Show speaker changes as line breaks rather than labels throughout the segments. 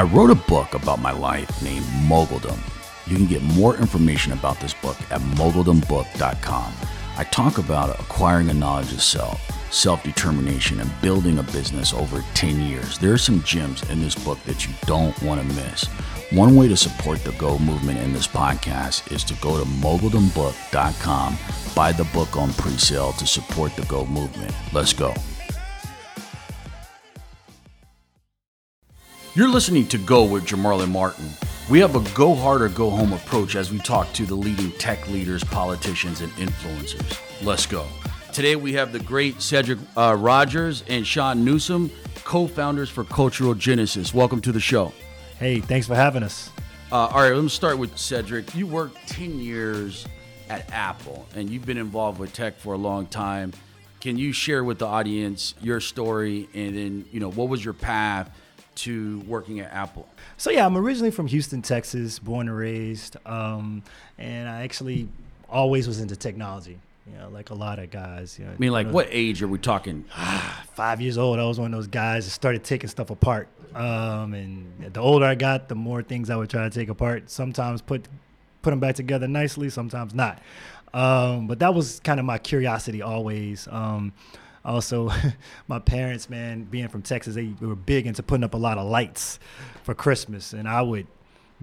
I wrote a book about my life named Moguldom. You can get more information about this book at moguldombook.com. I talk about acquiring a knowledge of self, self determination, and building a business over 10 years. There are some gems in this book that you don't want to miss. One way to support the Go movement in this podcast is to go to moguldombook.com, buy the book on pre sale to support the Go movement. Let's go. You're listening to Go with Jamarlin Martin. We have a go hard or go home approach as we talk to the leading tech leaders, politicians, and influencers. Let's go. Today we have the great Cedric uh, Rogers and Sean Newsom, co founders for Cultural Genesis. Welcome to the show.
Hey, thanks for having us.
Uh, all right, let's start with Cedric. You worked 10 years at Apple and you've been involved with tech for a long time. Can you share with the audience your story and then, you know, what was your path to working at Apple?
So yeah, I'm originally from Houston, Texas, born and raised, um, and I actually always was into technology. You know, like a lot of guys. You know,
I mean, like, what age are we talking?
Five years old, I was one of those guys that started taking stuff apart. Um, and the older I got, the more things I would try to take apart. Sometimes put put them back together nicely, sometimes not. Um, but that was kind of my curiosity always. Um, also my parents man being from texas they were big into putting up a lot of lights for christmas and i would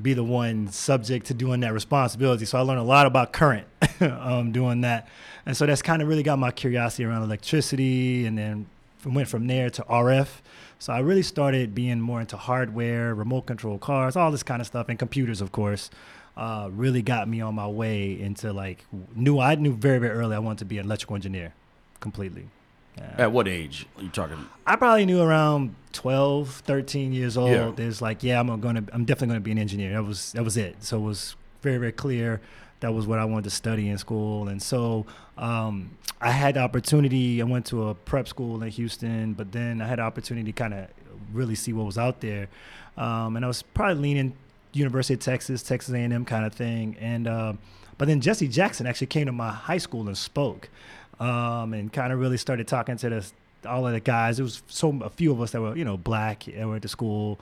be the one subject to doing that responsibility. So i learned a lot about current um, doing that. And so that's kind of really got my curiosity around electricity and then went from there to rf so i really started being more into hardware remote control cars all this kind of stuff and computers of course uh, really got me on my way into like knew i knew very very early i wanted to be an electrical engineer completely
yeah. At what age are you talking?
I probably knew around 12, 13 years old. Yeah. There's like, yeah, I'm going to, I'm definitely going to be an engineer. That was, that was it. So it was very, very clear that was what I wanted to study in school. And so um, I had the opportunity. I went to a prep school in Houston, but then I had the opportunity to kind of really see what was out there. Um, and I was probably leaning University of Texas, Texas A&M kind of thing. And uh, but then Jesse Jackson actually came to my high school and spoke um, and kind of really started talking to the, all of the guys. There was so a few of us that were you know black that were at the school.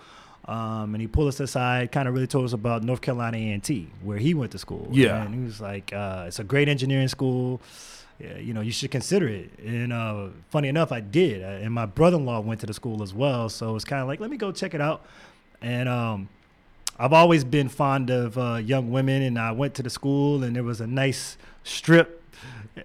Um, and he pulled us aside, kind of really told us about North Carolina A&T, where he went to school.
Yeah,
and he was like, uh, "It's a great engineering school. Yeah, you know, you should consider it." And uh, funny enough, I did, and my brother-in-law went to the school as well. So it's kind of like, let me go check it out. And um, I've always been fond of uh, young women, and I went to the school, and there was a nice strip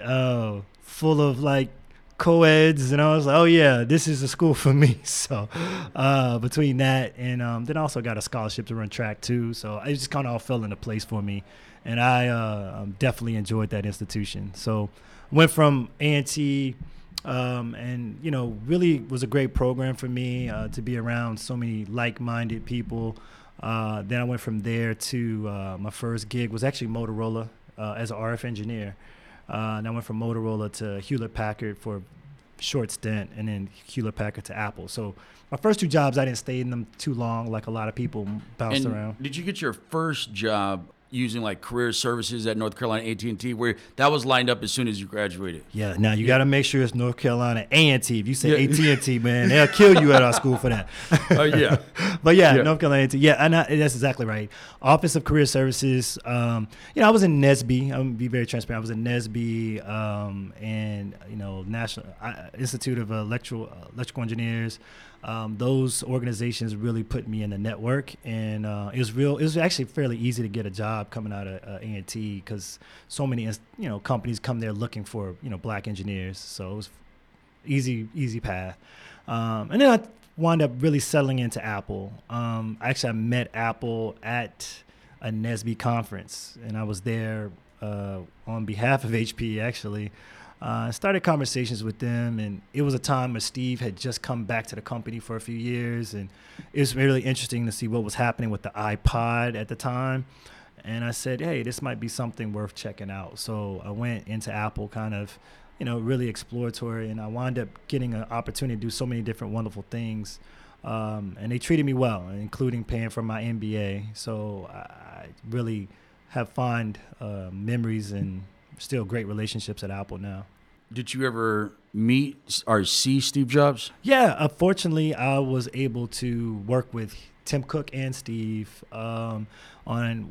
uh, full of like co-eds and I was like, oh yeah, this is a school for me. So uh, between that and um, then I also got a scholarship to run track too. So it just kind of all fell into place for me, and I uh, um, definitely enjoyed that institution. So went from A&T. Um, and you know, really was a great program for me uh, to be around so many like-minded people. Uh, then I went from there to uh, my first gig was actually Motorola uh, as an RF engineer. Uh, and I went from Motorola to Hewlett Packard for a short stint, and then Hewlett Packard to Apple. So my first two jobs, I didn't stay in them too long, like a lot of people bounced
and
around.
Did you get your first job using like career services at North Carolina AT&T where that was lined up as soon as you graduated.
Yeah, now you yeah. got to make sure it's North Carolina A&T. If you say yeah. AT&T, man, they'll kill you at our school for that.
Oh uh, yeah.
but yeah, yeah, North Carolina A&T. Yeah, and I, that's exactly right. Office of Career Services. Um, you know, I was in NSBE. I'm gonna be very transparent. I was in NSBE um, and you know National Institute of Electrical Electrical Engineers um, those organizations really put me in the network, and uh, it was real. It was actually fairly easy to get a job coming out of uh, A&T because so many you know companies come there looking for you know black engineers. So it was easy easy path. Um, and then I wound up really settling into Apple. Um, actually, I met Apple at a NSBE conference, and I was there uh, on behalf of HP actually. Uh, started conversations with them, and it was a time where Steve had just come back to the company for a few years, and it was really interesting to see what was happening with the iPod at the time. And I said, hey, this might be something worth checking out. So I went into Apple, kind of, you know, really exploratory, and I wound up getting an opportunity to do so many different wonderful things. Um, and they treated me well, including paying for my MBA. So I really have fond uh, memories and still great relationships at Apple now.
did you ever meet or see Steve Jobs?
Yeah, unfortunately, I was able to work with Tim Cook and Steve um, on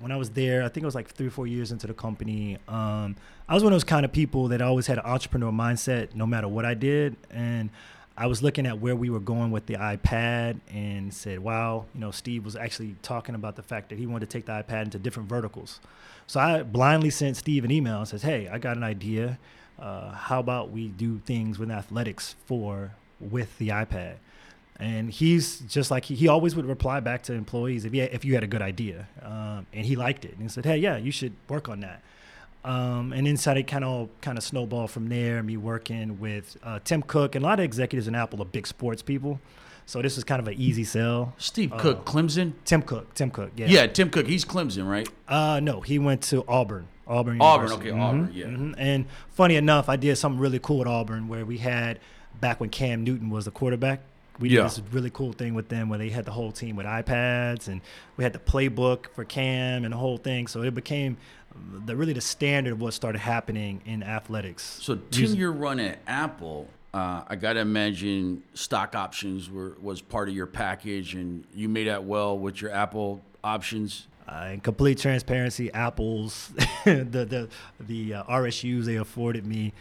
when I was there. I think it was like three or four years into the company. Um, I was one of those kind of people that always had an entrepreneur mindset, no matter what I did, and I was looking at where we were going with the iPad and said, wow, you know, Steve was actually talking about the fact that he wanted to take the iPad into different verticals. So I blindly sent Steve an email and says, hey, I got an idea. Uh, how about we do things with athletics for with the iPad? And he's just like he, he always would reply back to employees if, he, if you had a good idea, um, and he liked it and he said, "Hey, yeah, you should work on that." Um, and inside it kind of kind of snowballed from there. Me working with uh, Tim Cook and a lot of executives in Apple are big sports people, so this was kind of an easy sell.
Steve Cook, uh, Clemson.
Tim Cook, Tim Cook, yeah.
Yeah, Tim Cook. He's Clemson, right?
Uh, no, he went to Auburn. Auburn.
Auburn. Okay,
mm-hmm,
Auburn. Yeah.
Mm-hmm. And funny enough, I did something really cool at Auburn where we had back when Cam Newton was the quarterback. We did this really cool thing with them where they had the whole team with iPads and we had the playbook for Cam and the whole thing. So it became the really the standard of what started happening in athletics.
So ten year run at Apple, uh, I gotta imagine stock options were was part of your package, and you made that well with your Apple options.
Uh, in complete transparency, Apple's the the the uh, RSUs they afforded me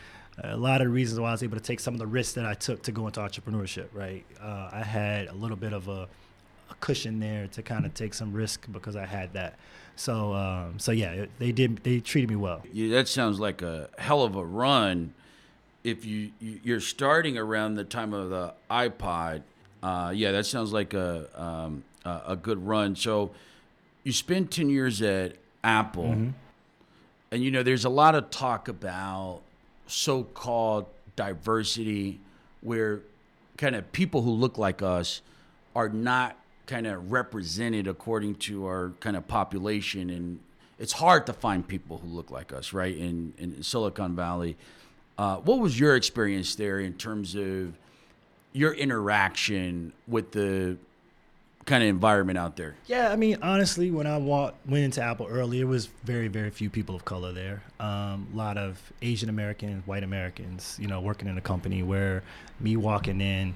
a lot of the reasons why I was able to take some of the risks that I took to go into entrepreneurship. Right, uh, I had a little bit of a, a cushion there to kind of take some risk because I had that. So, um, so yeah, they did. They treated me well.
Yeah, that sounds like a hell of a run. If you you're starting around the time of the iPod, uh, yeah, that sounds like a um, a good run. So, you spend ten years at Apple, mm-hmm. and you know there's a lot of talk about so-called diversity where kind of people who look like us are not kind of represented according to our kind of population and it's hard to find people who look like us right in, in silicon valley uh, what was your experience there in terms of your interaction with the kind of environment out there?
Yeah, I mean, honestly, when I walked, went into Apple early, it was very, very few people of color there. Um, a lot of Asian Americans, white Americans, you know, working in a company where me walking in,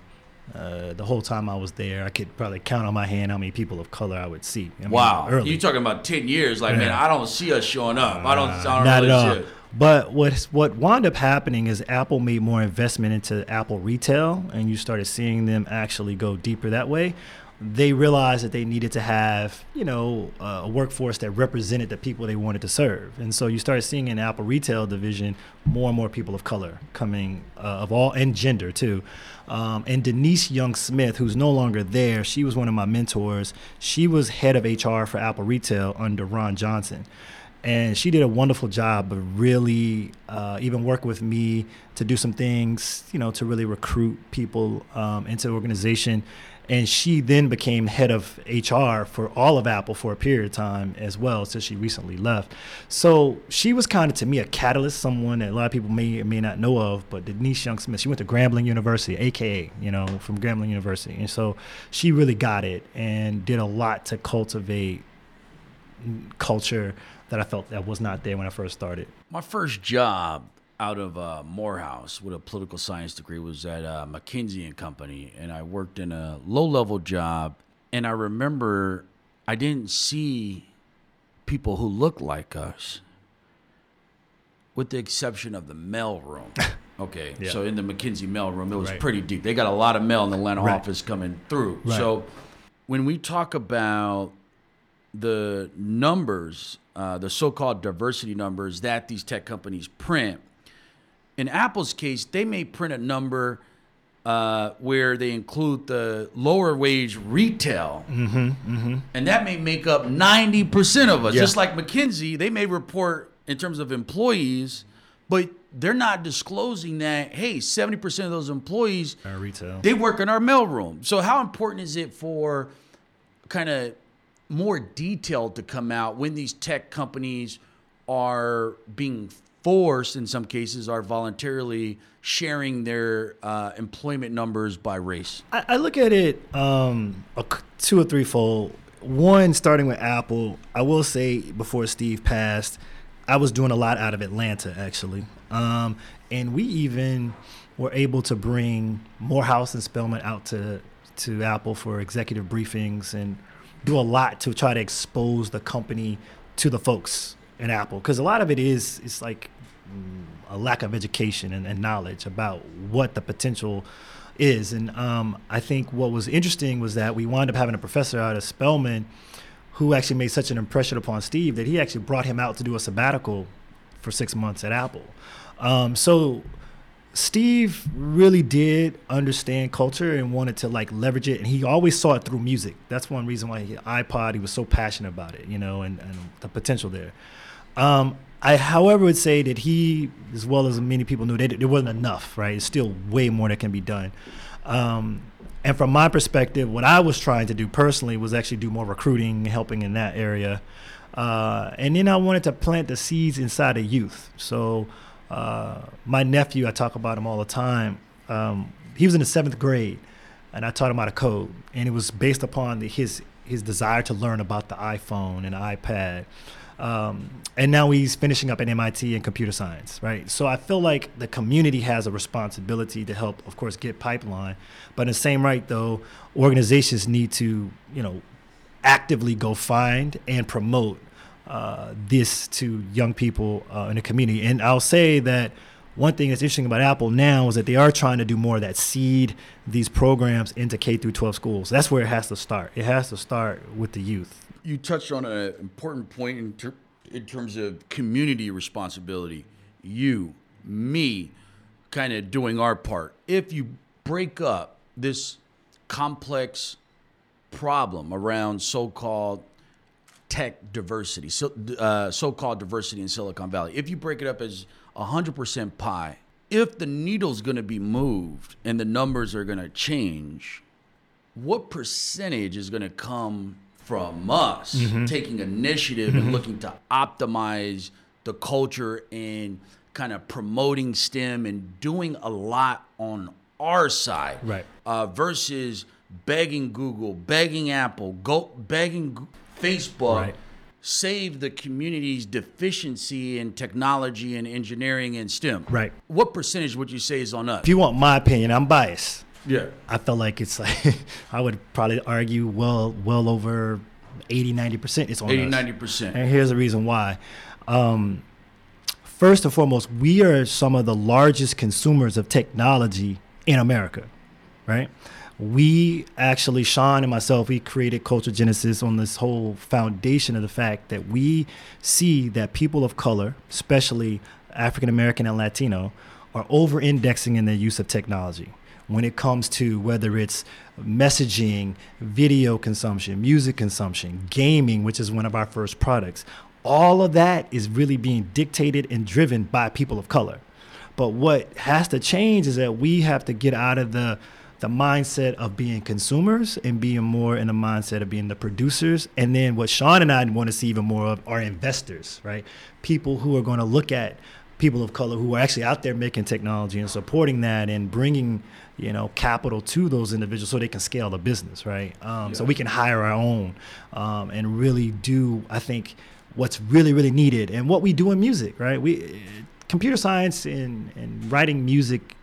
uh, the whole time I was there, I could probably count on my hand how many people of color I would see. I
mean, wow, early. you talking about ten years? Like, yeah. man, I don't see us showing up. Uh, I don't. I don't
not
really
at all. But what what wound up happening is Apple made more investment into Apple retail, and you started seeing them actually go deeper that way they realized that they needed to have, you know, a workforce that represented the people they wanted to serve. And so you started seeing in Apple retail division more and more people of color coming uh, of all and gender too. Um, and Denise Young Smith, who's no longer there, she was one of my mentors. She was head of HR for Apple retail under Ron Johnson and she did a wonderful job of really uh, even working with me to do some things, you know, to really recruit people um, into the organization and she then became head of HR for all of Apple for a period of time as well, so she recently left. So she was kind of to me a catalyst, someone that a lot of people may or may not know of. But Denise Young Smith, she went to Grambling University, aka you know from Grambling University, and so she really got it and did a lot to cultivate culture that I felt that was not there when I first started.
My first job out of uh, Morehouse with a political science degree was at uh, McKinsey and Company, and I worked in a low level job. And I remember I didn't see people who looked like us, with the exception of the mail room. Okay, yeah. so in the McKinsey mail room, it was right. pretty deep. They got a lot of mail in the Atlanta right. office coming through. Right. So when we talk about the numbers, uh, the so-called diversity numbers that these tech companies print, in Apple's case, they may print a number uh, where they include the lower wage retail,
mm-hmm, mm-hmm.
and that may make up ninety percent of us. Yeah. Just like McKinsey, they may report in terms of employees, but they're not disclosing that. Hey, seventy percent of those employees
are retail.
They work in our mailroom. So how important is it for kind of more detail to come out when these tech companies are being forced in some cases are voluntarily sharing their uh, employment numbers by race?
I, I look at it um, two or three fold. One, starting with Apple, I will say before Steve passed, I was doing a lot out of Atlanta actually, um, and we even were able to bring Morehouse and Spelman out to to Apple for executive briefings and do a lot to try to expose the company to the folks in Apple because a lot of it is it's like mm, a lack of education and, and knowledge about what the potential is. And um, I think what was interesting was that we wound up having a professor out of Spelman who actually made such an impression upon Steve that he actually brought him out to do a sabbatical for six months at Apple. Um, so Steve really did understand culture and wanted to like leverage it, and he always saw it through music. That's one reason why he, iPod he was so passionate about it, you know, and, and the potential there. Um, I, however, would say that he, as well as many people knew, that it wasn't enough. Right, it's still way more that can be done. Um, and from my perspective, what I was trying to do personally was actually do more recruiting, helping in that area. Uh, and then I wanted to plant the seeds inside of youth. So uh, my nephew, I talk about him all the time. Um, he was in the seventh grade, and I taught him how to code, and it was based upon the, his his desire to learn about the iPhone and iPad. Um, and now he's finishing up at MIT in computer science, right? So I feel like the community has a responsibility to help, of course, get pipeline. But in the same right, though, organizations need to, you know, actively go find and promote uh, this to young people uh, in the community. And I'll say that one thing that's interesting about Apple now is that they are trying to do more of that seed these programs into K through 12 schools. That's where it has to start. It has to start with the youth
you touched on an important point in, ter- in terms of community responsibility. You, me, kind of doing our part. If you break up this complex problem around so-called tech diversity, so uh, so-called diversity in Silicon Valley, if you break it up as 100% pie, if the needle's going to be moved and the numbers are going to change, what percentage is going to come from us mm-hmm. taking initiative mm-hmm. and looking to optimize the culture and kind of promoting STEM and doing a lot on our side,
right?
Uh, versus begging Google, begging Apple, go begging Facebook. Right. Save the community's deficiency in technology and engineering and STEM.
Right.
What percentage would you say is on us?
If you want my opinion, I'm biased.
Yeah.
I felt like it's like I would probably argue well well over 80 90% it's on
80 90%.
And here's the reason why. Um, first and foremost, we are some of the largest consumers of technology in America, right? We actually, Sean and myself, we created Culture Genesis on this whole foundation of the fact that we see that people of color, especially African American and Latino, are over indexing in their use of technology when it comes to whether it's messaging, video consumption, music consumption, gaming, which is one of our first products. All of that is really being dictated and driven by people of color. But what has to change is that we have to get out of the the mindset of being consumers and being more in the mindset of being the producers. And then what Sean and I want to see even more of are investors, right? People who are going to look at people of color who are actually out there making technology and supporting that and bringing you know capital to those individuals so they can scale the business right um, yeah. so we can hire our own um, and really do i think what's really really needed and what we do in music right we computer science and, and writing music uh,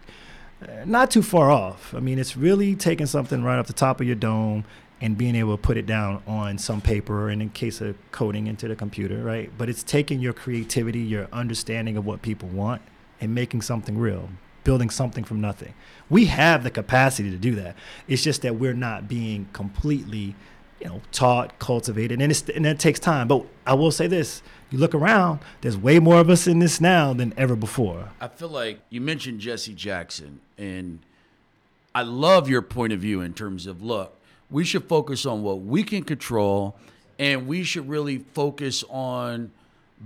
not too far off i mean it's really taking something right off the top of your dome and being able to put it down on some paper and in case of coding into the computer, right? But it's taking your creativity, your understanding of what people want, and making something real, building something from nothing. We have the capacity to do that. It's just that we're not being completely, you know, taught, cultivated, and it's and that takes time. But I will say this: you look around, there's way more of us in this now than ever before.
I feel like you mentioned Jesse Jackson, and I love your point of view in terms of look we should focus on what we can control and we should really focus on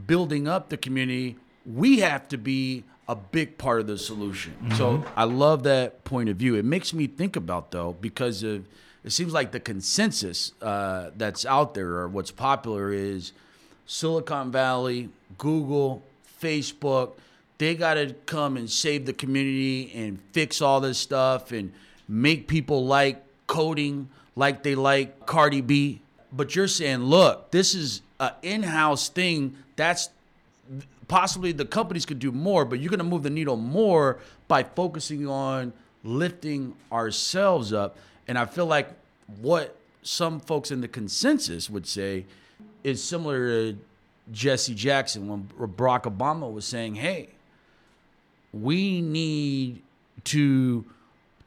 building up the community. We have to be a big part of the solution. Mm-hmm. So I love that point of view. It makes me think about though because of it seems like the consensus uh, that's out there or what's popular is Silicon Valley, Google, Facebook. They got to come and save the community and fix all this stuff and make people like coding like they like Cardi B. But you're saying, look, this is an in-house thing. That's possibly the companies could do more, but you're going to move the needle more by focusing on lifting ourselves up. And I feel like what some folks in the consensus would say is similar to Jesse Jackson when Barack Obama was saying, hey, we need to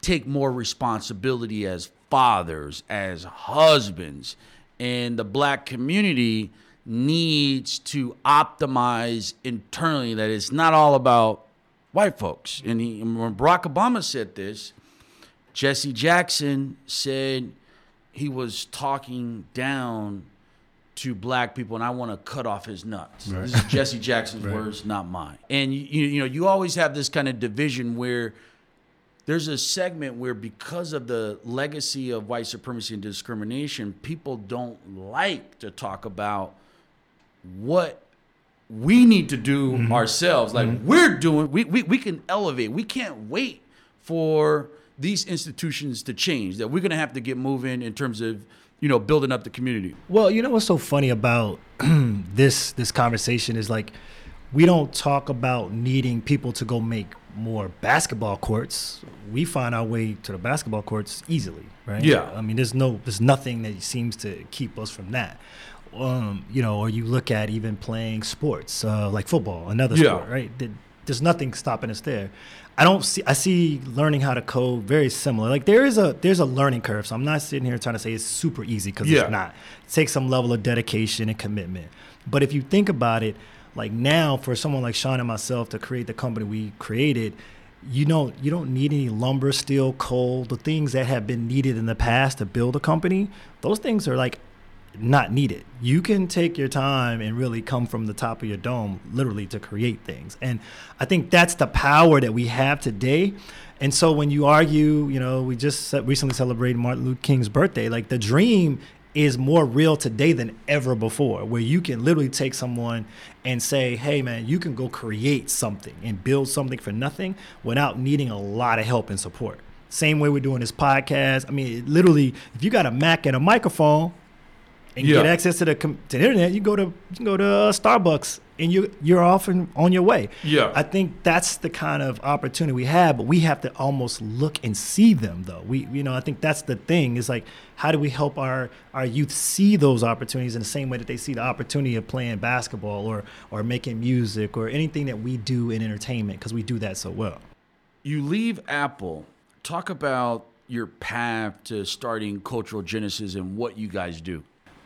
take more responsibility as fathers, as husbands, and the black community needs to optimize internally that it's not all about white folks. And, he, and when Barack Obama said this, Jesse Jackson said he was talking down to black people and I want to cut off his nuts. Right. This is Jesse Jackson's right. words, not mine. And you, you know, you always have this kind of division where there's a segment where because of the legacy of white supremacy and discrimination, people don't like to talk about what we need to do mm-hmm. ourselves. Like mm-hmm. we're doing, we, we, we can elevate. We can't wait for these institutions to change, that we're going to have to get moving in terms of you know, building up the community.
Well, you know what's so funny about this this conversation is like we don't talk about needing people to go make more basketball courts. We find our way to the basketball courts easily, right?
Yeah.
I mean, there's no there's nothing that seems to keep us from that. Um, you know, or you look at even playing sports uh, like football, another yeah. sport, right? There's nothing stopping us there. I don't see. I see learning how to code very similar. Like there is a there's a learning curve. So I'm not sitting here trying to say it's super easy because yeah. it's not. It takes some level of dedication and commitment. But if you think about it, like now for someone like Sean and myself to create the company we created, you don't you don't need any lumber, steel, coal, the things that have been needed in the past to build a company. Those things are like not needed. You can take your time and really come from the top of your dome, literally, to create things. And I think that's the power that we have today. And so when you argue, you know, we just recently celebrated Martin Luther King's birthday, like the dream is more real today than ever before, where you can literally take someone and say, hey, man, you can go create something and build something for nothing without needing a lot of help and support. Same way we're doing this podcast. I mean, literally, if you got a Mac and a microphone, and yeah. get access to the to the internet, you go to you go to uh, Starbucks and you you're often on your way.
Yeah,
I think that's the kind of opportunity we have, but we have to almost look and see them though. We you know I think that's the thing is like how do we help our our youth see those opportunities in the same way that they see the opportunity of playing basketball or or making music or anything that we do in entertainment because we do that so well.
You leave Apple. Talk about your path to starting Cultural Genesis and what you guys do.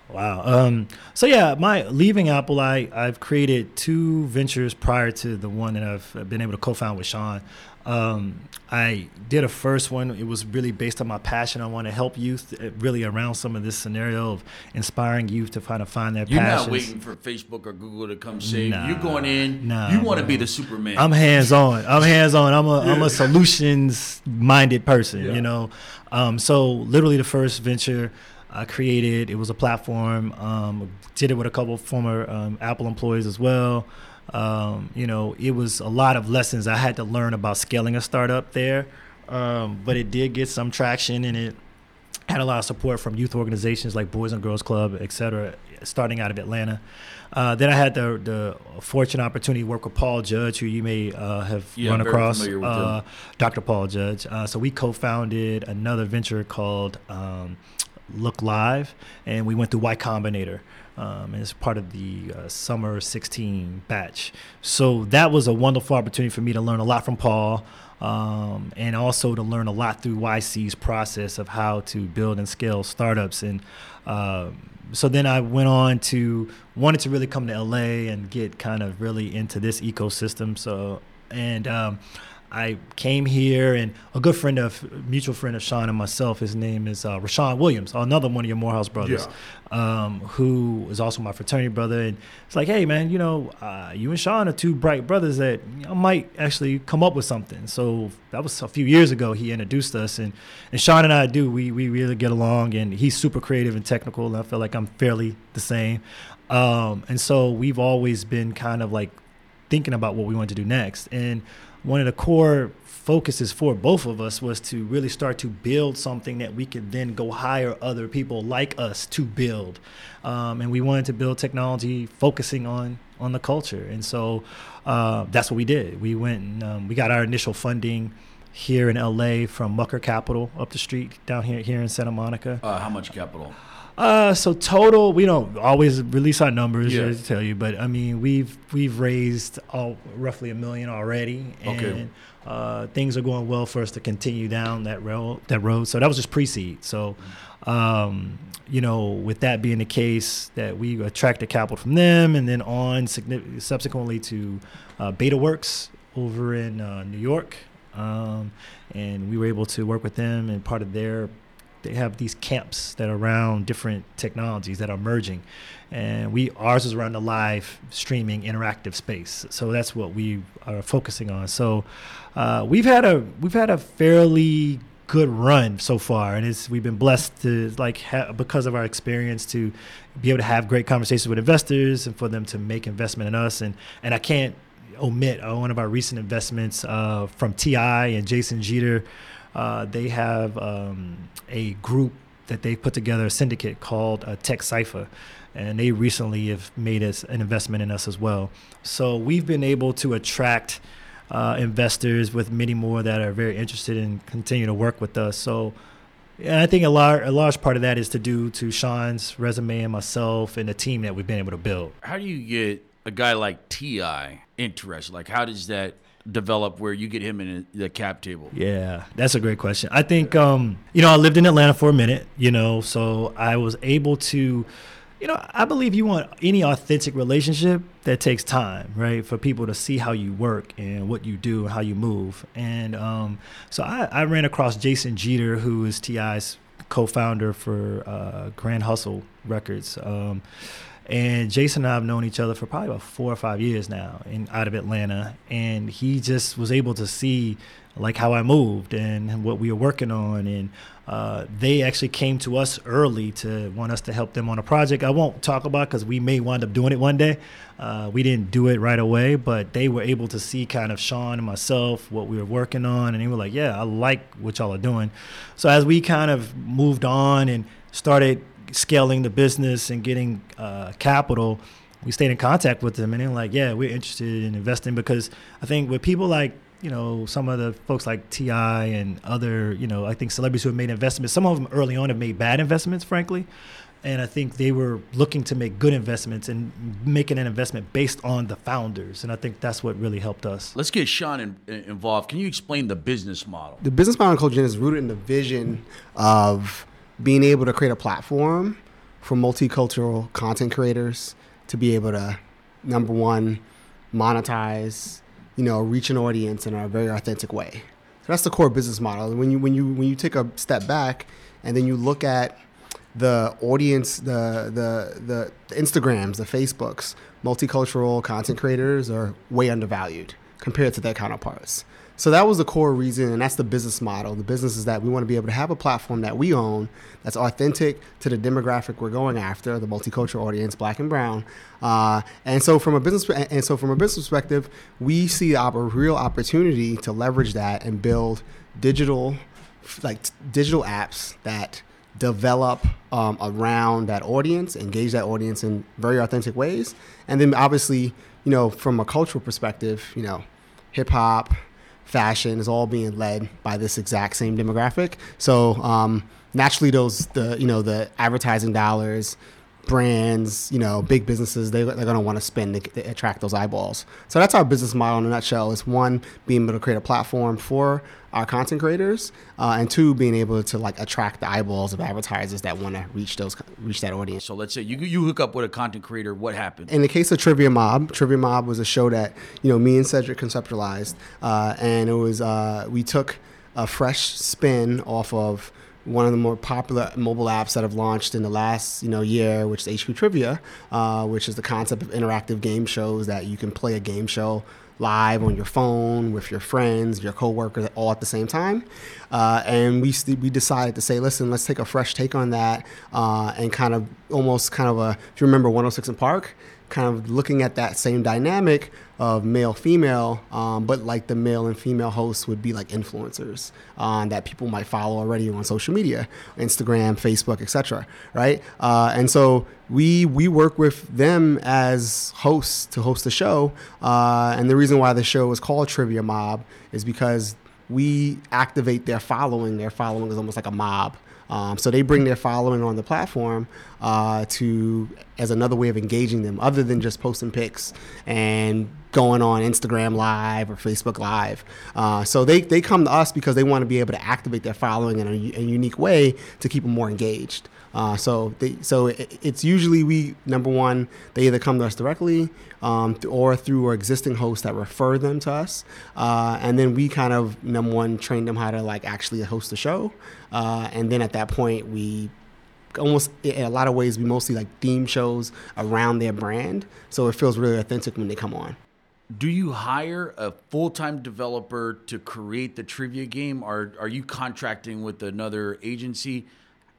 Wow. Um, so yeah, my leaving Apple, I I've created two ventures prior to the one that I've been able to co-found with Sean. Um, I did a first one. It was really based on my passion. I want to help youth, uh, really around some of this scenario of inspiring youth to kind of find their
You're
passions.
not waiting for Facebook or Google to come save nah, you. You're going in. Nah, you want to be the Superman.
I'm hands on. I'm hands on. I'm a I'm a solutions minded person. Yeah. You know. Um, so literally the first venture. I created. It was a platform. Um, did it with a couple former um, Apple employees as well. Um, you know, it was a lot of lessons I had to learn about scaling a startup there. Um, but it did get some traction and it had a lot of support from youth organizations like Boys and Girls Club, et cetera, starting out of Atlanta. Uh, then I had the the fortunate opportunity to work with Paul Judge, who you may uh, have yeah, run across, uh, Dr. Paul Judge. Uh, so we co-founded another venture called um, Look Live, and we went through Y Combinator. Um, as part of the uh, summer 16 batch. So that was a wonderful opportunity for me to learn a lot from Paul um, and also to learn a lot through YC's process of how to build and scale startups. And uh, so then I went on to wanted to really come to LA and get kind of really into this ecosystem. So and um, I came here, and a good friend of mutual friend of Sean and myself, his name is uh, Rashawn Williams, another one of your Morehouse brothers, yeah. um, who is also my fraternity brother. And it's like, hey man, you know, uh, you and Sean are two bright brothers that you know, might actually come up with something. So that was a few years ago. He introduced us, and and Sean and I do we we really get along, and he's super creative and technical, and I feel like I'm fairly the same. Um, and so we've always been kind of like thinking about what we want to do next, and one of the core focuses for both of us was to really start to build something that we could then go hire other people like us to build. Um, and we wanted to build technology focusing on on the culture. And so uh, that's what we did. We went and um, we got our initial funding here in LA from Mucker Capital up the street down here here in Santa Monica.
Uh, how much capital?
Uh, so total, we don't always release our numbers
Yeah.
to tell you, but I mean, we've we've raised all, roughly a million already, and
Okay.
uh, things are going well for us to continue down that road. That road. So that was just pre-seed. So, um, you know, with that being the case, that we attracted capital from them, and then on subsequently to uh, BetaWorks over in uh, New York, um, and we were able to work with them and part of their they have these camps that are around different technologies that are merging. And we ours is around the live streaming interactive space. So that's what we are focusing on. So uh, we've had a we've had a fairly good run so far. And it's we've been blessed to like ha- because of our experience to be able to have great conversations with investors and for them to make investment in us. And and I can't omit uh, one of our recent investments uh, from TI and Jason Geter uh, they have um, a group that they put together, a syndicate called uh, Tech Cipher, and they recently have made us an investment in us as well. So we've been able to attract uh, investors with many more that are very interested in continue to work with us. So. And I think a large, a large part of that is to do to Sean's resume and myself and the team that we've been able to build.
How do you get a guy like T.I. interested? Like, how does that develop where you get him in the cap table?
Yeah, that's a great question. I think um, you know I lived in Atlanta for a minute, you know, so I was able to, you know, I believe you want any authentic relationship that takes time, right, for people to see how you work and what you do and how you move. And um, so I, I ran across Jason Geter, who is T.I.'s co-founder for uh, Grand Hustle Records. Um, and Jason and I have known each other for probably about four or five years now in out of Atlanta. And he just was able to see like how I moved and what we were working on. And uh, they actually came to us early to want us to help them on a project. I won't talk about because we may wind up doing it one day. Uh, we didn't do it right away, but they were able to see kind of Sean and myself what we were working on, and they were like, "Yeah, I like what y'all are doing." So as we kind of moved on and started scaling the business and getting uh, capital, we stayed in contact with them, and they're like, "Yeah, we're interested in investing," because I think with people like you know some of the folks like T.I. and other you know I think celebrities who have made investments, some of them early on have made bad investments, frankly. And I think they were looking to make good investments and making an investment based on the founders. And I think that's what really helped us.
Let's get Sean in, involved. Can you explain the business model?
the business model of Cold Gin is rooted in the vision of being able to create a platform for multicultural content creators to be able to number one monetize you know reach an audience in a very authentic way. So that's the core business model. When you when you when you take a step back and then you look at the audience the the the, the instagrams the facebooks multicultural content creators are way undervalued compared to their counterparts so that was the core reason, and that's the business model. The business is that we want to be able to have a platform that we own that's authentic to the demographic we're going after, the multicultural audience, black and brown. Uh, and so from a business and so from a business perspective, we see a real opportunity to leverage that and build digital, like digital apps that develop um, around that audience, engage that audience in very authentic ways, and then obviously, you know, from a cultural perspective, you know, hip hop fashion is all being led by this exact same demographic. So um, naturally, those the you know the advertising dollars, brands, you know, big businesses, they, they're going to want to spend to, to attract those eyeballs. So that's our business model in a nutshell. Is one being able to create a platform for our content creators, uh, and two being able to like attract the eyeballs of advertisers that want to reach those reach that audience.
So let's say you you hook up with a content creator. What happened?
In the case of Trivia Mob, Trivia Mob was a show that you know me and Cedric conceptualized, uh, and it was uh, we took a fresh spin off of one of the more popular mobile apps that have launched in the last you know year, which is HQ Trivia, uh, which is the concept of interactive game shows that you can play a game show live on your phone with your friends, your coworkers, all at the same time. Uh, and we we decided to say, listen, let's take a fresh take on that uh, and kind of almost kind of a if you remember 106 & Park. Kind of looking at that same dynamic of male female, um, but like the male and female hosts would be like influencers uh, that people might follow already on social media, Instagram, Facebook, etc. Right, uh, and so we we work with them as hosts to host the show, uh, and the reason why the show is called Trivia Mob is because we activate their following. Their following is almost like a mob. Um, so they bring their following on the platform uh, to as another way of engaging them, other than just posting pics and going on Instagram Live or Facebook Live. Uh, so they, they come to us because they want to be able to activate their following in a, a unique way to keep them more engaged. Uh, so they, so it, it's usually we number one they either come to us directly um, or through our existing hosts that refer them to us, uh, and then we kind of number one train them how to like actually host the show, uh, and then at that point we almost in a lot of ways we mostly like theme shows around their brand, so it feels really authentic when they come on.
Do you hire a full time developer to create the trivia game, or are you contracting with another agency?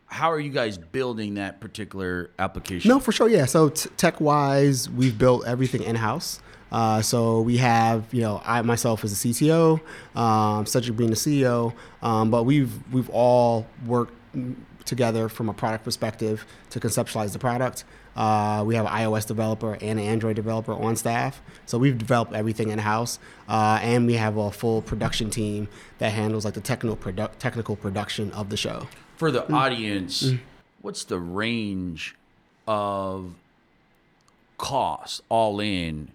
How are you guys building that particular application?
No, for sure. Yeah. So t- tech wise, we've built everything in house. Uh, so we have, you know, I myself as a CTO, um, Cedric being the CEO, um, but we've we've all worked together from a product perspective to conceptualize the product. Uh, we have an iOS developer and an Android developer on staff, so we've developed everything in house, uh, and we have a full production team that handles like the technical produ- technical production of the show
for the mm. audience, mm. what's the range of cost all in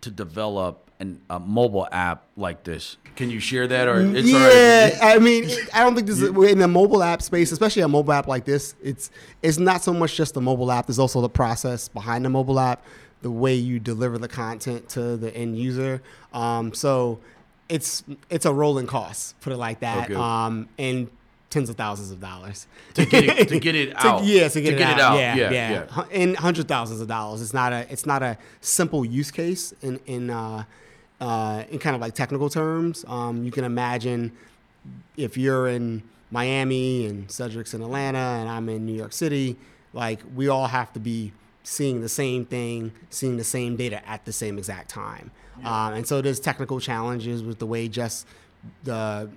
to develop an, a mobile app like this? Can you share that? Or
it's yeah, I mean, I don't think this is in the mobile app space, especially a mobile app like this. It's it's not so much just the mobile app. There's also the process behind the mobile app, the way you deliver the content to the end user. Um, so it's it's a rolling cost, put it like that. Okay. Um, and tens of thousands of dollars
to get it to get it out.
to, yeah, to get, to it, get out. it, out. Yeah, yeah, yeah. yeah. And hundred thousands of dollars. It's not a it's not a simple use case in in uh, uh, in kind of like technical terms. Um, you can imagine if you're in Miami and Cedric's in Atlanta and I'm in New York City, like we all have to be seeing the same thing, seeing the same data at the same exact time. Yeah. Um, and so there's technical challenges with the way just the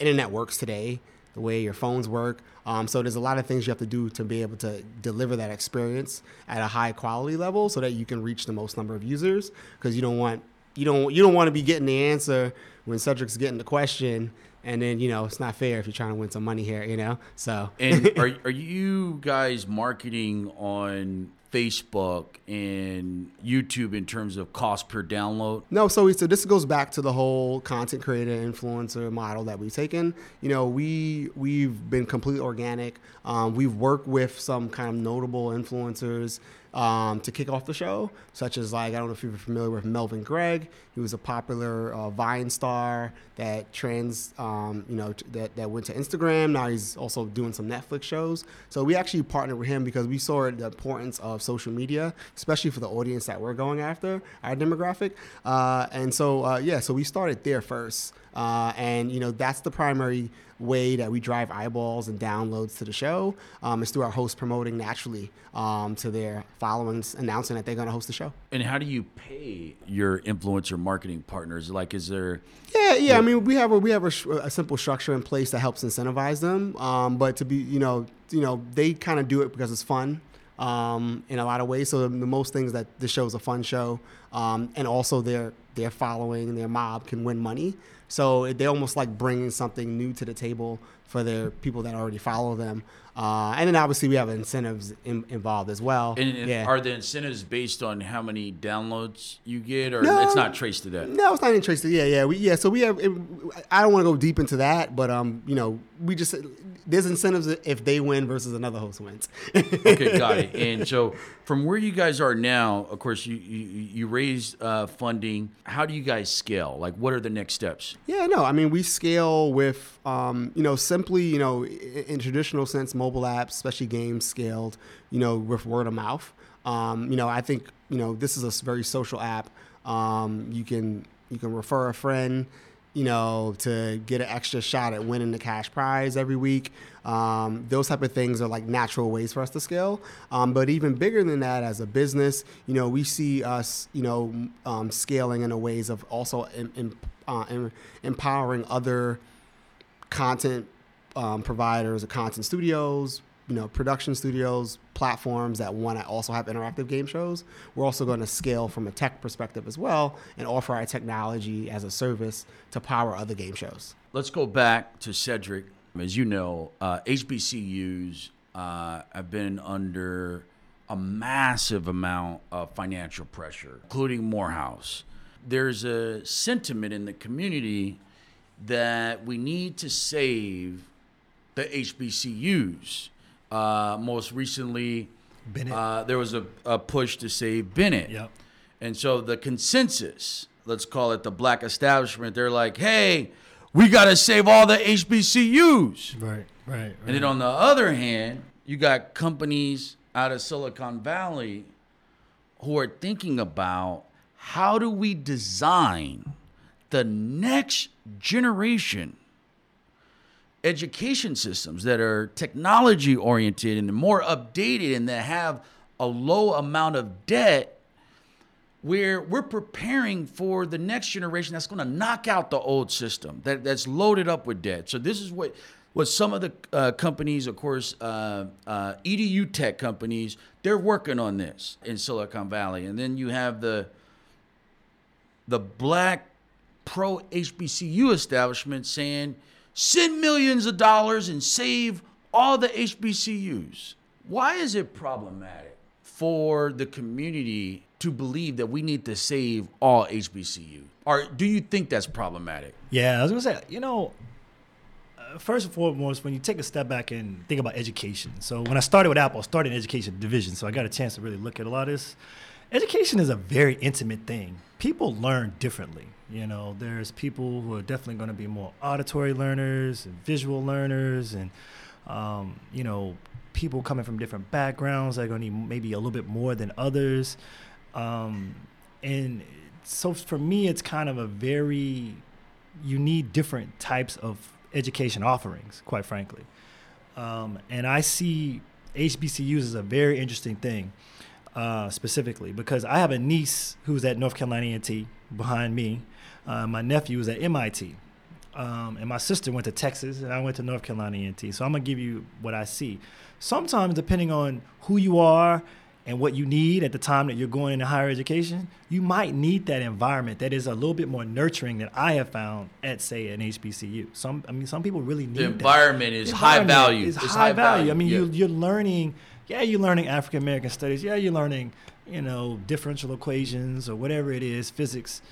internet works today the way your phones work. Um, so there's a lot of things you have to do to be able to deliver that experience at a high quality level, so that you can reach the most number of users. Because you don't want you don't you don't want to be getting the answer when Cedric's getting the question, and then you know it's not fair if you're trying to win some money here. You know, so
and are are you guys marketing on Facebook and YouTube in terms of cost per download?
No, so so this goes back to the whole content creator influencer model that we've taken. You know, we we've been completely organic. Um, we've worked with some kind of notable influencers um, to kick off the show, such as like I don't know if you're familiar with Melvin Gregg. He was a popular uh, Vine star that trans, um, you know, t- that that went to Instagram. Now he's also doing some Netflix shows. So we actually partnered with him because we saw the importance of social media, especially for the audience that we're going after, our demographic. Uh, and so uh, yeah, so we started there first, uh, and you know that's the primary way that we drive eyeballs and downloads to the show um, is through our hosts promoting naturally um, to their followings, announcing that they're going to host the show.
And how do you pay your influencer marketing partners? Like, is there?
Yeah, yeah. I mean, we have a we have a, a simple structure in place that helps incentivize them. Um, but to be, you know, you know, they kind of do it because it's fun. Um, in a lot of ways. So the, the, most things that the show is a fun show, um, and also their their following, their mob can win money. So they're almost like bringing something new to the table for their people that already follow them. Uh, and then obviously we have incentives in, involved as well.
And, and yeah. are the incentives based on how many downloads you get, or no, it's not traced to that?
No, it's not even traced to. Yeah, yeah, we, yeah. So we have. It, I don't want to go deep into that, but um, you know, we just there's incentives if they win versus another host wins.
okay, got it. And so from where you guys are now, of course, you you, you raised uh, funding. How do you guys scale? Like, what are the next steps?
Yeah, no, I mean, we scale with um, you know simply you know in traditional sense, mobile apps, especially games, scaled you know with word of mouth. Um, you know, I think you know this is a very social app. Um, you can you can refer a friend you know, to get an extra shot at winning the cash prize every week. Um, those type of things are like natural ways for us to scale. Um, but even bigger than that, as a business, you know, we see us, you know, um, scaling in a ways of also in, in, uh, in empowering other content um, providers or content studios, you know, production studios, platforms that want to also have interactive game shows. We're also going to scale from a tech perspective as well and offer our technology as a service to power other game shows.
Let's go back to Cedric. As you know, uh, HBCUs uh, have been under a massive amount of financial pressure, including Morehouse. There's a sentiment in the community that we need to save the HBCUs. Uh, most recently. Uh, there was a, a push to save Bennett.
Yep.
And so the consensus, let's call it the black establishment, they're like, hey, we got to save all the HBCUs.
Right, right, right.
And then on the other hand, you got companies out of Silicon Valley who are thinking about how do we design the next generation education systems that are technology oriented and more updated and that have a low amount of debt where we're preparing for the next generation that's going to knock out the old system that, that's loaded up with debt. So this is what what some of the uh, companies, of course, uh, uh, edu tech companies, they're working on this in Silicon Valley, and then you have the the black pro HBCU establishment saying send millions of dollars and save all the HBCUs. Why is it problematic for the community to believe that we need to save all HBCU? Or do you think that's problematic?
Yeah, I was gonna say, you know, uh, first and foremost, when you take a step back and think about education. So when I started with Apple, I started in education division, so I got a chance to really look at a lot of this. Education is a very intimate thing. People learn differently. You know, there's people who are definitely going to be more auditory learners and visual learners, and um, you know, people coming from different backgrounds are going to need maybe a little bit more than others. Um, and so for me, it's kind of a very you need different types of education offerings, quite frankly. Um, and I see HBCUs as a very interesting thing, uh, specifically because I have a niece who's at North Carolina A&T behind me. Uh, my nephew is at MIT, um, and my sister went to Texas, and I went to North Carolina A&T. So I'm gonna give you what I see. Sometimes, depending on who you are and what you need at the time that you're going into higher education, you might need that environment that is a little bit more nurturing than I have found at, say, an HBCU. Some, I mean, some people really need
The
that.
environment is
The
high value.
is
It's
high, value. I mean,
yeah.
you, you're learning. Yeah, you're learning African American studies. Yeah, you're learning, you know, differential equations or whatever it is, physics.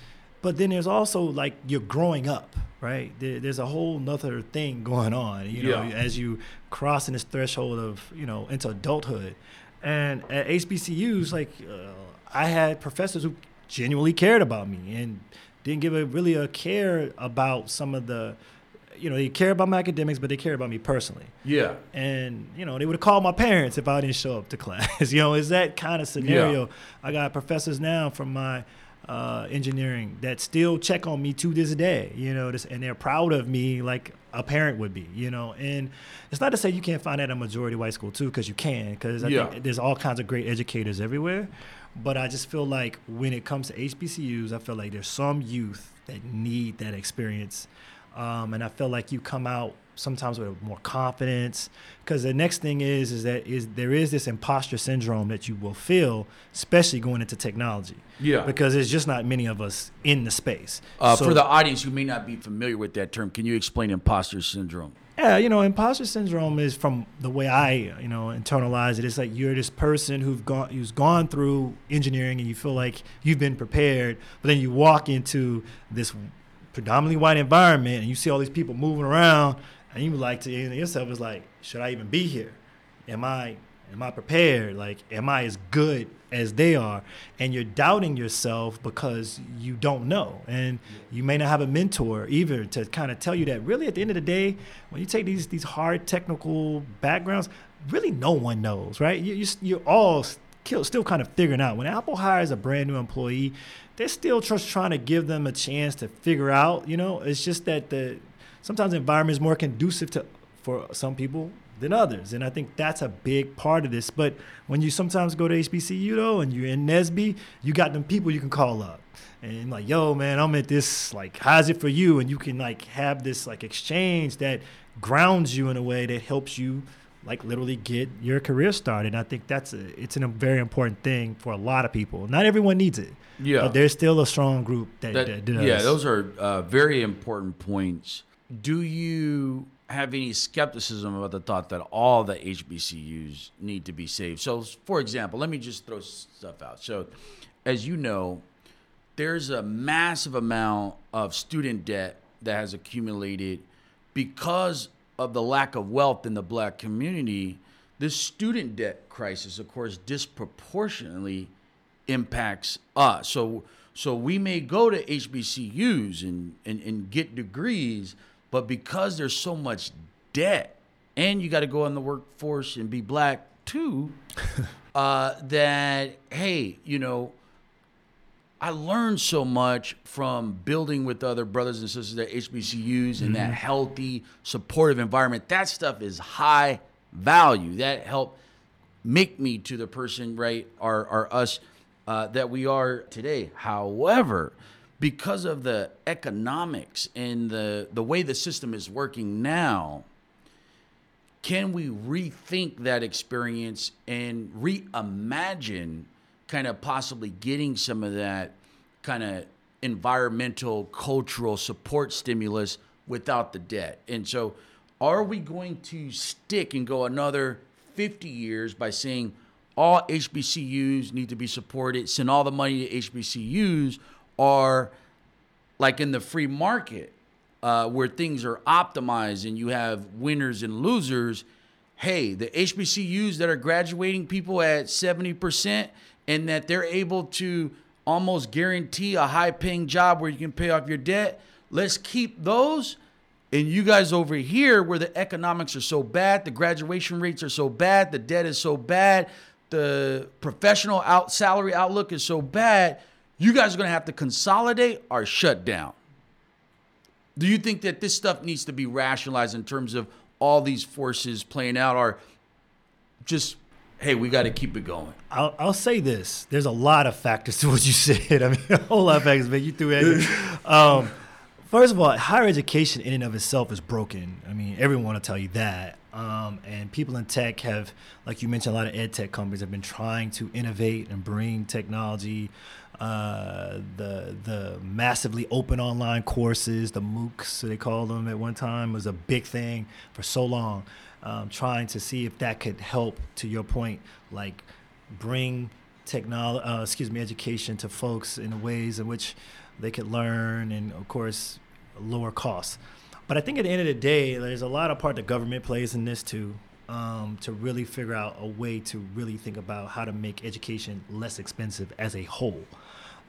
But then there's also like you're growing up, right? There, there's a whole nother thing going on, you know,
Yeah.
as you crossing this threshold of, you know, into adulthood. And at HBCUs, like uh, I had professors who genuinely cared about me and didn't give a really a care about some of the, you know, they care about my academics, but they care about me personally.
yeah.
And you know, they would have called my parents if I didn't show up to class. you know, is that kind of scenario? Yeah. I got professors now from my uh, engineering that still check on me to this day. You know, this, and they're proud of me like a parent would be. You know, and it's not to say you can't find that at a majority white school too, because you can. Because
Yeah.
there's all kinds of great educators everywhere. But I just feel like when it comes to HBCUs, I feel like there's some youth that need that experience. Um, and I feel like you come out sometimes with more confidence because the next thing is is that is there is this imposter syndrome that you will feel especially going into technology
Yeah.
because there's just not many of us in the space
Uh,
So-
for the audience who may not be familiar with that term, can you explain imposter syndrome?
Yeah, you know, imposter syndrome is from the way I, you know, internalize it. It's like you're this person who've gone who's gone through engineering and you feel like you've been prepared, but then you walk into this predominantly white environment and you see all these people moving around and you like to yourself is like, should I even be here? Am I am I prepared? Like, am I as good as they are? And you're doubting yourself because you don't know. And you may not have a mentor either to kind of tell you that really at the end of the day, when you take these these hard technical backgrounds, really no one knows, right? You, you, you're all still kind of figuring out. When Apple hires a brand new employee, they're still just trying to give them a chance to figure out. You know, it's just that the sometimes the environment is more conducive to for some people than others, and I think that's a big part of this. But when you sometimes go to HBCU though, and you're in NSBE, you got them people you can call up and like, yo, man, I'm at this. Like, how's it for you? And you can like have this like exchange that grounds you in a way that helps you like literally get your career started. And I think that's a, it's a very important thing for a lot of people. Not everyone needs it.
Yeah.
But there's still a strong group that,
That-
that does.
yeah, those are uh, very important points. Do you have any skepticism about the thought that all the HBCUs need to be saved? So, for example, let me just throw stuff out. So, as you know, there's a massive amount of student debt that has accumulated because of the lack of wealth in the black community. This student debt crisis, of course, disproportionately impacts us. So so we may go to HBCUs and, and, and get degrees, but because there's so much debt and you got to go in the workforce and be black too, uh, that, hey, you know, I learned so much from building with other brothers and sisters at HBCUs in that healthy, supportive environment. That stuff is high value. That helped make me to the person, right, or, or us uh, that we are today. However, because of the economics and the, the way the system is working now, can we rethink that experience and reimagine kind of possibly getting some of that kind of environmental cultural support stimulus without the debt? And so are we going to stick and go another 50 years by saying all hbcus need to be supported send all the money to hbcus or like in the free market uh, where things are optimized and you have winners and losers hey the hbcus that are graduating people at 70% and that they're able to almost guarantee a high paying job where you can pay off your debt let's keep those. And you guys over here where the economics are so bad the graduation rates are so bad the debt is so bad the professional out salary outlook is so bad you guys are going to have to consolidate or shut down do you think that this stuff needs to be rationalized in terms of all these forces playing out or just hey we got to keep it going
I'll, I'll say this. There's a lot of factors to what you said. I mean, a whole lot of factors, but you threw it. Um, first of all, higher education in and of itself is broken. I mean, everyone will tell you that. Um, and people in tech have, like you mentioned, a lot of ed tech companies have been trying to innovate and bring technology. Uh, the the massively open online courses, the MOOCs, they called them at one time, was a big thing for so long. Um, trying to see if that could help, to your point, like bring technology, uh, excuse me, education to folks in ways in which they could learn, and of course, lower costs. But I think at the end of the day, there's a lot of part the government plays in this too, um, to really figure out a way to really think about how to make education less expensive as a whole.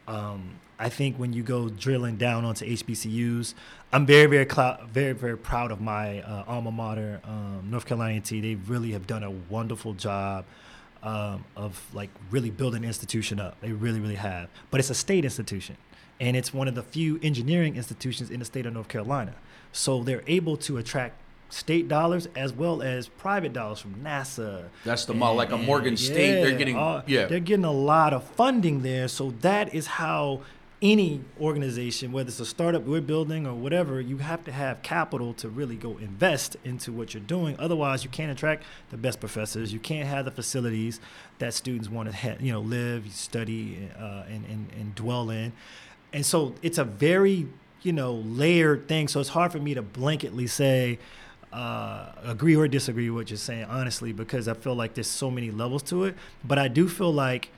Um, I think when you go drilling down onto HBCUs, I'm very, very, very, very proud of my uh, alma mater, um, North Carolina A&T. They really have done a wonderful job um, of like really building an institution up. They really, really have. But it's a state institution, and it's one of the few engineering institutions in the state of North Carolina. So they're able to attract state dollars as well as private dollars from NASA.
That's the model, like a Morgan State, they're getting-
all-
yeah.
they're getting a lot of funding there. So that is how any organization, whether it's a startup we're building or whatever, you have to have capital to really go invest into what you're doing. Otherwise, you can't attract the best professors. You can't have the facilities that students want to ha- you know live, study, uh, and, and and dwell in. And so it's a very you know layered thing. So it's hard for me to blanketly say uh, agree or disagree with what you're saying, honestly, because I feel like there's so many levels to it. But I do feel like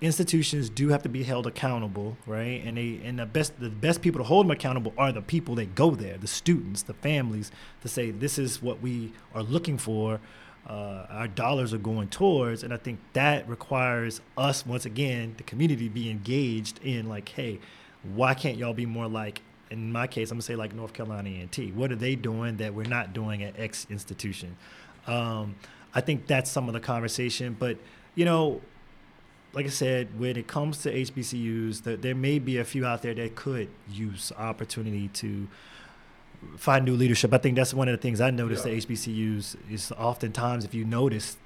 institutions do have to be held accountable, right? And they and the best the best people to hold them accountable are the people that go there, the students, the families, to say this is what we are looking for. Uh, our dollars are going towards, and I think that requires us once again, the community, be engaged in like, hey, why can't y'all be more like? In my case, I'm gonna say like North Carolina A&T. What are they doing that we're not doing at X institution? Um, I think that's some of the conversation, but you know, like I said, when it comes to HBCUs, there, there may be a few out there that could use opportunity to find new leadership. I think that's one of the things I noticed
Yeah.
at HBCUs is oftentimes, if you notice,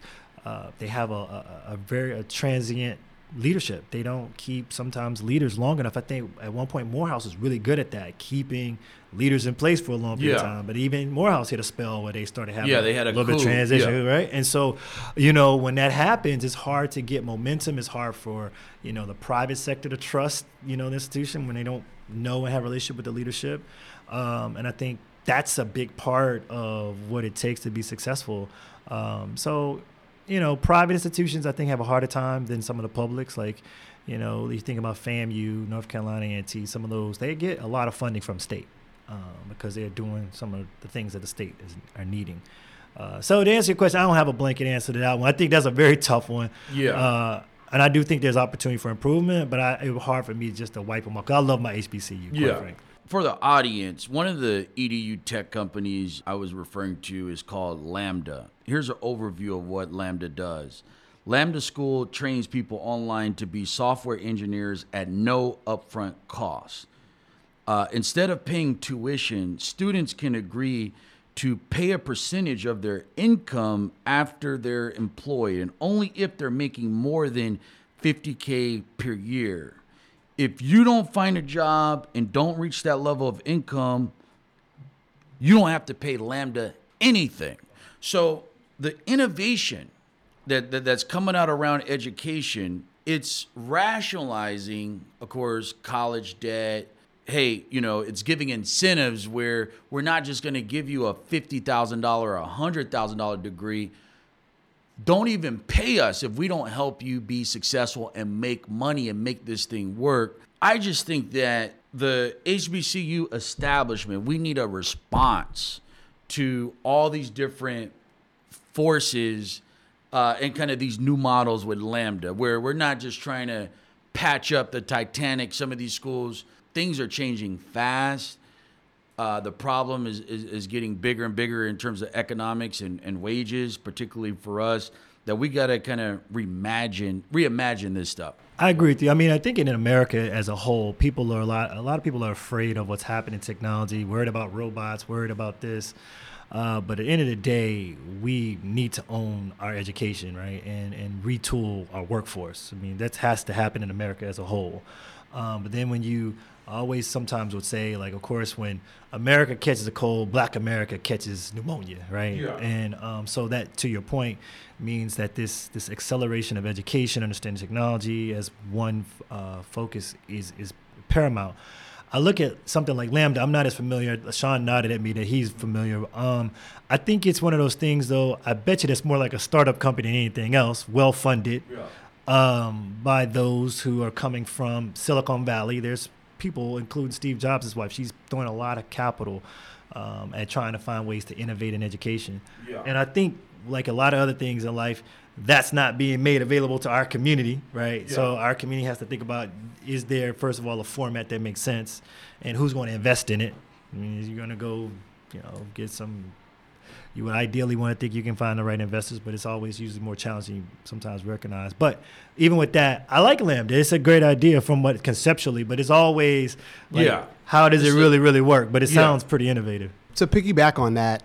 uh, they have a, a, a very a transient leadership. They don't keep sometimes leaders long enough. I think at one point Morehouse was really good at that, keeping leaders in place for a long period of time. But even Morehouse hit a spell where they started having
Yeah, they had a
little bit of transition,
yeah.
right? And so, you know, when that happens, it's hard to get momentum. It's hard for you know the private sector to trust you know the institution when they don't know and have a relationship with the leadership. Um, and I think that's a big part of what it takes to be successful. Um, so, you know, private institutions I think have a harder time than some of the publics. Like, you know, you think about FAMU, North Carolina A&T, some of those they get a lot of funding from state um, because they're doing some of the things that the state is, are needing. Uh, so to answer your question, I don't have a blanket answer to that one. I think that's a very tough one.
Yeah.
Uh, and I do think there's opportunity for improvement, but I, it was hard for me just to wipe them off. I love my HBCU. Quite
Yeah.
frankly.
For the audience, one of the EDU tech companies I was referring to is called Lambda. Here's an overview of what Lambda does. Lambda School trains people online to be software engineers at no upfront cost. Uh, instead of paying tuition, students can agree to pay a percentage of their income after they're employed, and only if they're making more than 50K per year. If you don't find a job and don't reach that level of income, you don't have to pay Lambda anything. So the innovation that, that that's coming out around education, it's rationalizing, of course, college debt. Hey, you know, it's giving incentives where we're not just going to give you a fifty thousand dollar, a hundred thousand dollar degree. Don't even pay us if we don't help you be successful and make money and make this thing work. I just think that the HBCU establishment, we need a response to all these different forces uh, and kind of these new models with Lambda, where we're not just trying to patch up the Titanic. Some of these schools, things are changing fast. Uh, the problem is, is, is getting bigger and bigger in terms of economics and, and wages, particularly for us, that we got to kind of reimagine, reimagine this stuff.
I agree with you. I mean, I think in America as a whole, people are a lot. A lot of people are afraid of what's happening in technology, worried about robots, worried about this. Uh, but at the end of the day, we need to own our education, right, and and retool our workforce. I mean, that has to happen in America as a whole. Um, but then when you I always sometimes would say, like, of course, when America catches a cold, Black America catches pneumonia, right?
Yeah.
And um, so that, to your point, means that this this acceleration of education, understanding technology as one uh, focus is is paramount. I look at something like Lambda. I'm not as familiar. Sean nodded at me that he's familiar. Um, I think it's one of those things, though. I bet you that's more like a startup company than anything else, well funded yeah. um, by those who are coming from Silicon Valley. There's people, including Steve Jobs' wife. She's throwing a lot of capital um, at trying to find ways to innovate in education.
Yeah.
And I think, like a lot of other things in life, that's not being made available to our community, right? So our community has to think about: is there, first of all, a format that makes sense, and who's going to invest in it? I mean, you're going to go, you know, get some you would ideally want to think you can find the right investors, but it's always usually more challenging you sometimes recognize. But even with that, I like Lambda. It's a great idea from what conceptually, but it's always like,
Yeah.
how does
It's
it really, really work? But it
Yeah.
sounds pretty innovative.
to piggyback on that,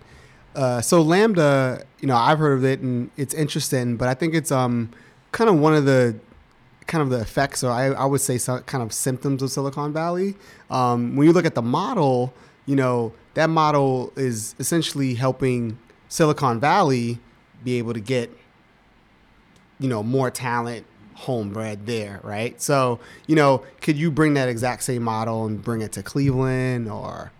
uh, so Lambda, you know, I've heard of it and it's interesting, but I think it's um kind of one of the kind of the effects, or I, I would say some kind of symptoms of Silicon Valley. Um, when you look at the model, you know, that model is essentially helping Silicon Valley be able to get, you know, more talent homebred there, right? So, you know, could you bring that exact same model and bring it to Cleveland or,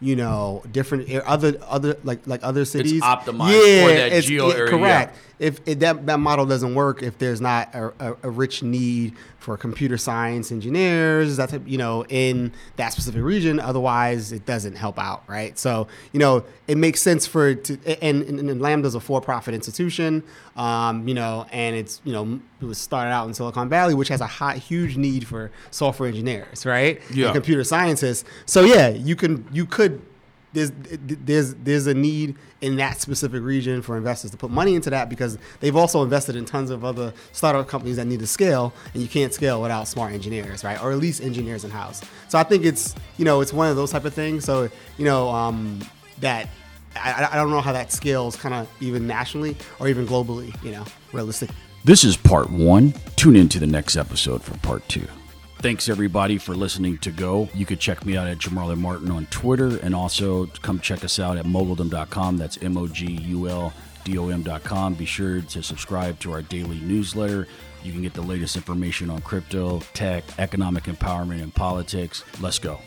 you know, different other other like like other cities?
optimized for that geo
yeah,
area,
Correct. If, if that that model doesn't work, if there's not a, a, a rich need for computer science engineers, that's you know in that specific region. Otherwise, it doesn't help out, right? So you know it makes sense for it to and, and, and Lambda's a for-profit institution, um, you know, and it's you know it was started out in Silicon Valley, which has a high, huge need for software engineers, right?
Yeah.
And computer scientists. So yeah, you can you could there's there's there's a need in that specific region for investors to put money into that because they've also invested in tons of other startup companies that need to scale, and you can't scale without smart engineers, right? Or at least engineers in house. So I think it's you know it's one of those type of things. So you know um, that I, I don't know how that scales kind of even nationally or even globally, you know, realistic.
This is part one. Tune in to the next episode for part two. Thanks everybody for listening to Go. You could check me out at Jamarlin Martin on Twitter and also come check us out at moguldom.com. That's M O G U L D O M.com. Be sure to subscribe to our daily newsletter. You can get the latest information on crypto, tech, economic empowerment, and politics. Let's go.